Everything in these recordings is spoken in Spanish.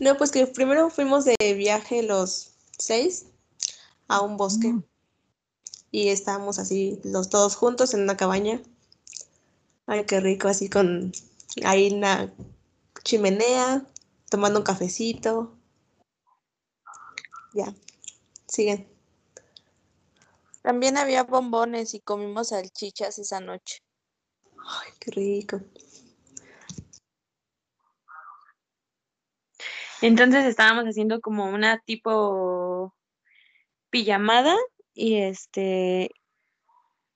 No, pues que primero fuimos de viaje los seis a un bosque y estábamos así los todos juntos en una cabaña. Ay, qué rico, así con ahí una chimenea, tomando un cafecito. Ya, siguen. También había bombones y comimos salchichas esa noche. Ay, qué rico. Entonces estábamos haciendo como una tipo pijamada y este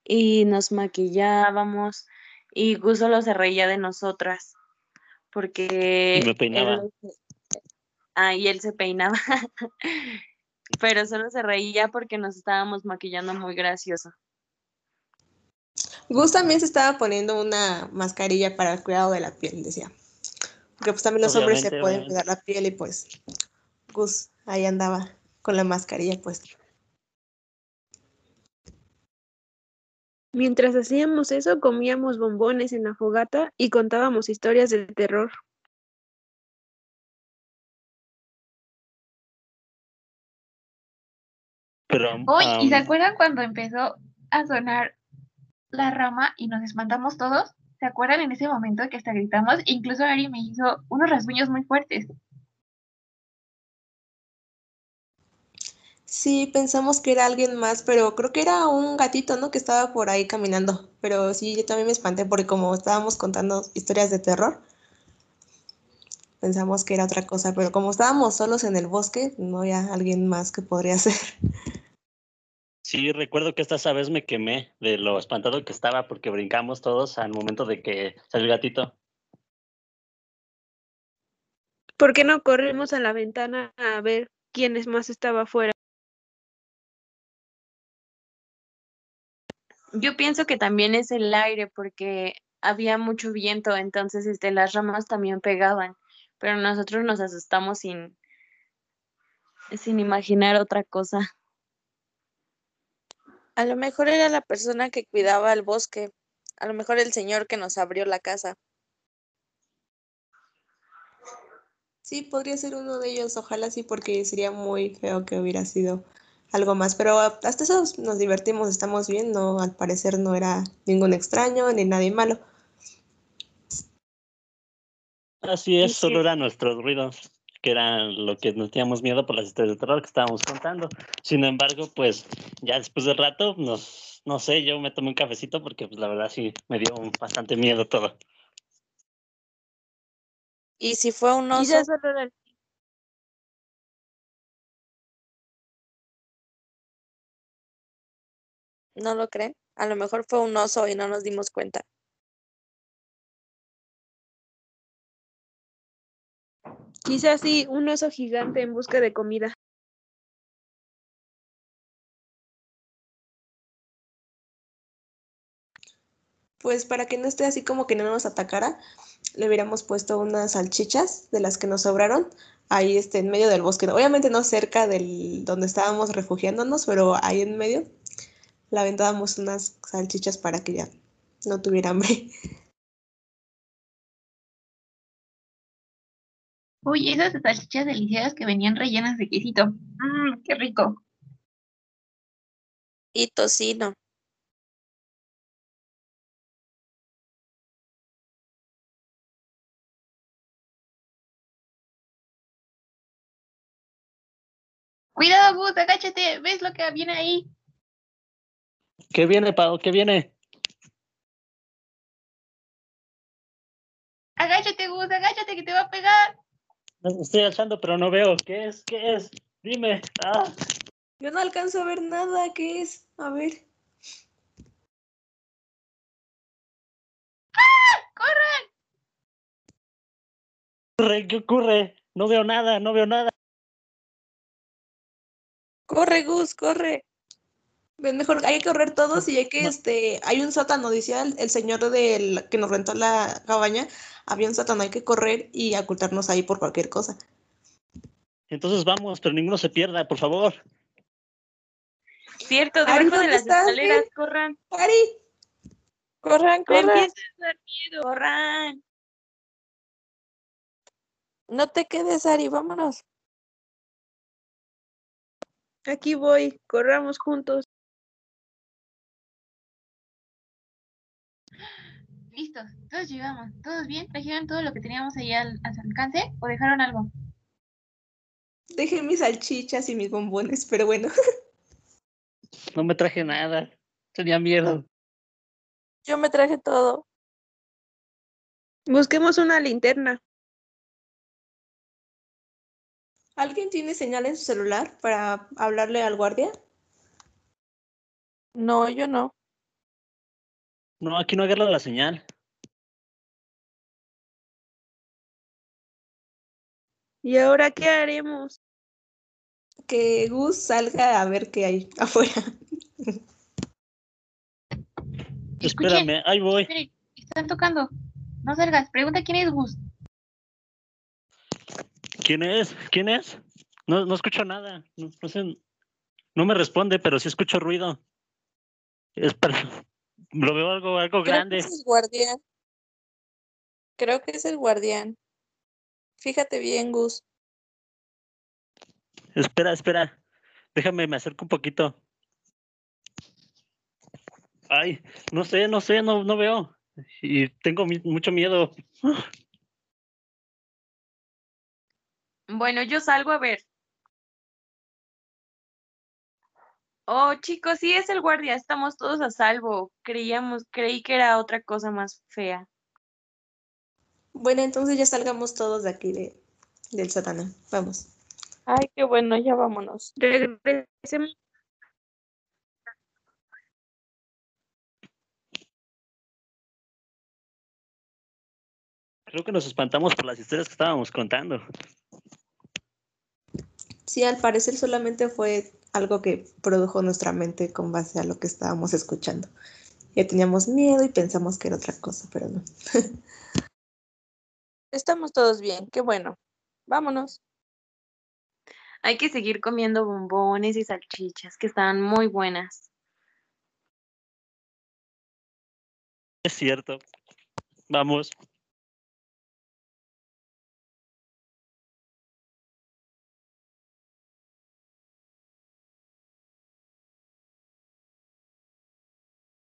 y nos maquillábamos y Gus solo se reía de nosotras porque Y me peinaba. él, ah, y él se peinaba pero solo se reía porque nos estábamos maquillando muy gracioso Gus también se estaba poniendo una mascarilla para el cuidado de la piel, decía. Porque pues también los hombres se pueden obviamente. cuidar la piel y pues Gus ahí andaba con la mascarilla puesta. Mientras hacíamos eso, comíamos bombones en la fogata y contábamos historias de terror. Pero, Uy, ¿y se acuerdan cuando empezó a sonar la rama y nos espantamos todos? ¿Se acuerdan en ese momento que hasta gritamos? Incluso Ari me hizo unos rasguños muy fuertes. Sí, pensamos que era alguien más, pero creo que era un gatito, ¿no? Que estaba por ahí caminando. Pero sí, yo también me espanté porque como estábamos contando historias de terror, pensamos que era otra cosa, pero como estábamos solos en el bosque, no había alguien más que podría ser. Sí, recuerdo que esta esa vez me quemé de lo espantado que estaba porque brincamos todos al momento de que salió el gatito. ¿Por qué no corrimos a la ventana a ver quiénes más estaba afuera? Yo pienso que también es el aire porque había mucho viento, entonces este, las ramas también pegaban, pero nosotros nos asustamos sin, sin imaginar otra cosa. A lo mejor era la persona que cuidaba el bosque, a lo mejor el señor que nos abrió la casa. Sí, podría ser uno de ellos, ojalá sí, porque sería muy feo que hubiera sido algo más. Pero hasta eso nos divertimos, estamos bien, no, al parecer no era ningún extraño ni nadie malo. Así es, Sí. solo eran nuestros ruidos, que eran lo que nos teníamos miedo por las historias de terror que estábamos contando. Sin embargo, pues ya después de rato, nos, no sé, yo me tomé un cafecito porque pues la verdad sí me dio bastante miedo todo. Y si fue un oso, Quizás solo era el- ¿no lo creen? A lo mejor fue un oso y no nos dimos cuenta. Quizás sí, un oso gigante en busca de comida. Pues para que no esté así como que no nos atacara, le hubiéramos puesto unas salchichas de las que nos sobraron ahí este, en medio del bosque. Obviamente no cerca del donde estábamos refugiándonos, pero ahí en medio le aventábamos unas salchichas para que ya no tuviera hambre. Uy, esas salchichas deliciosas que venían rellenas de quesito. Mmm, qué rico. Y tocino. Cuidado, Gus, agáchate. ¿Ves lo que viene ahí? ¿Qué viene, Pau? ¿Qué viene? Agáchate, Gus, agáchate que te va a pegar. Me estoy alzando, pero no veo. ¿Qué es? ¿Qué es? Dime. Ah, Yo no alcanzo a ver nada, ¿qué es? A ver. ¡Corran! ocurre? ¿Qué ocurre? No veo nada, no veo nada. Corre, Gus, corre. Ven, Mejor hay que correr todos y hay que, No. este, hay un sótano, decía el, el señor del que nos rentó la cabaña, había un sótano, hay que correr y ocultarnos ahí por cualquier cosa. Entonces vamos, pero ninguno se pierda, por favor. Cierto, Ari, debajo de ¿dónde las estás? escaleras, corran. Ari, Corran, Me corran. empieza a dar miedo. Corran. No te quedes, Ari, vámonos. Aquí voy, corramos juntos. Listos, todos llegamos. ¿Todos bien? ¿Trajeron todo lo que teníamos ahí al, a su alcance o dejaron algo? Dejé mis salchichas y mis bombones, pero bueno. No me traje nada. Tenía miedo. Yo me traje todo. Busquemos una linterna. ¿Alguien tiene señal en su celular para hablarle al guardia? No, yo no. No, aquí no agarra la señal. ¿Y ahora qué haremos? Que Gus salga a ver qué hay afuera. Escuchen, Espérame, ahí voy. están tocando. No salgas, pregunta quién es Gus. ¿Quién es? ¿Quién es? No, no escucho nada. No, no sé. No me responde, pero sí escucho ruido. Es para- Lo veo algo, algo Creo que grande. es el guardián. Creo que es el guardián. Fíjate bien, Gus. Espera, espera. Déjame, me acerco un poquito. Ay, no sé, no sé, no, no veo. Y tengo mi- mucho miedo. Bueno, yo salgo a ver. Oh, chicos, sí es el guardia, estamos todos a salvo. Creíamos, creí que era otra cosa más fea. Bueno, entonces ya salgamos todos de aquí de, del sótano. Vamos. Ay, qué bueno, ya vámonos. Regresemos. Creo que nos espantamos por las historias que estábamos contando. Sí, al parecer solamente fue algo que produjo nuestra mente con base a lo que estábamos escuchando. Ya teníamos miedo y pensamos que era otra cosa, pero no. Estamos todos bien, qué bueno. Vámonos. Hay que seguir comiendo bombones y salchichas, que están muy buenas. Es cierto. Vamos.